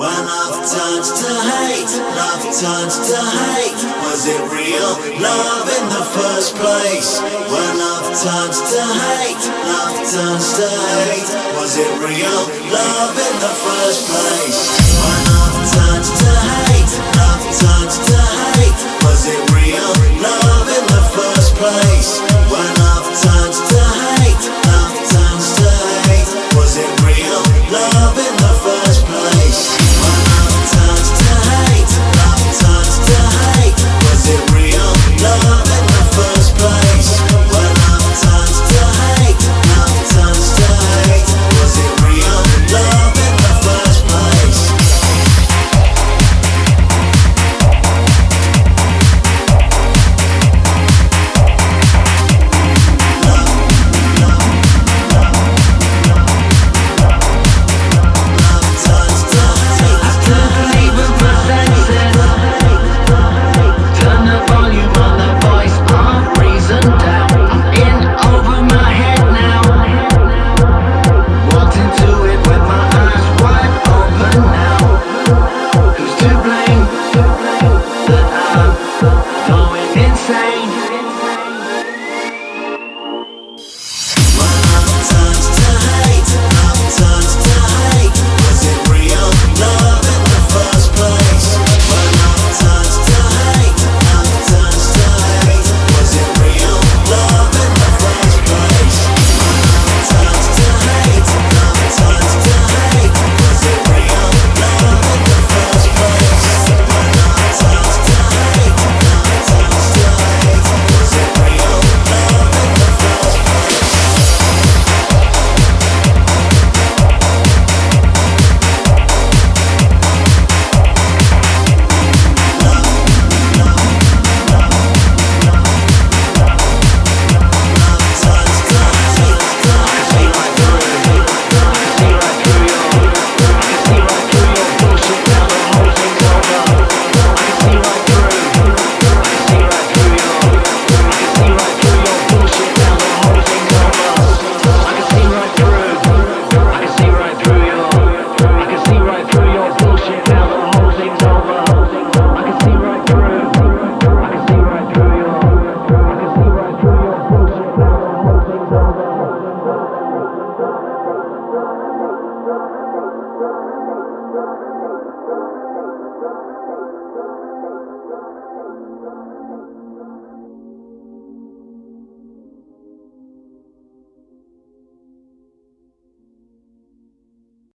When love turns to hate, love turns to hate. Was it real love in the first place? When love turns to hate, love turns to hate. Was it real love in the first place? When love turns to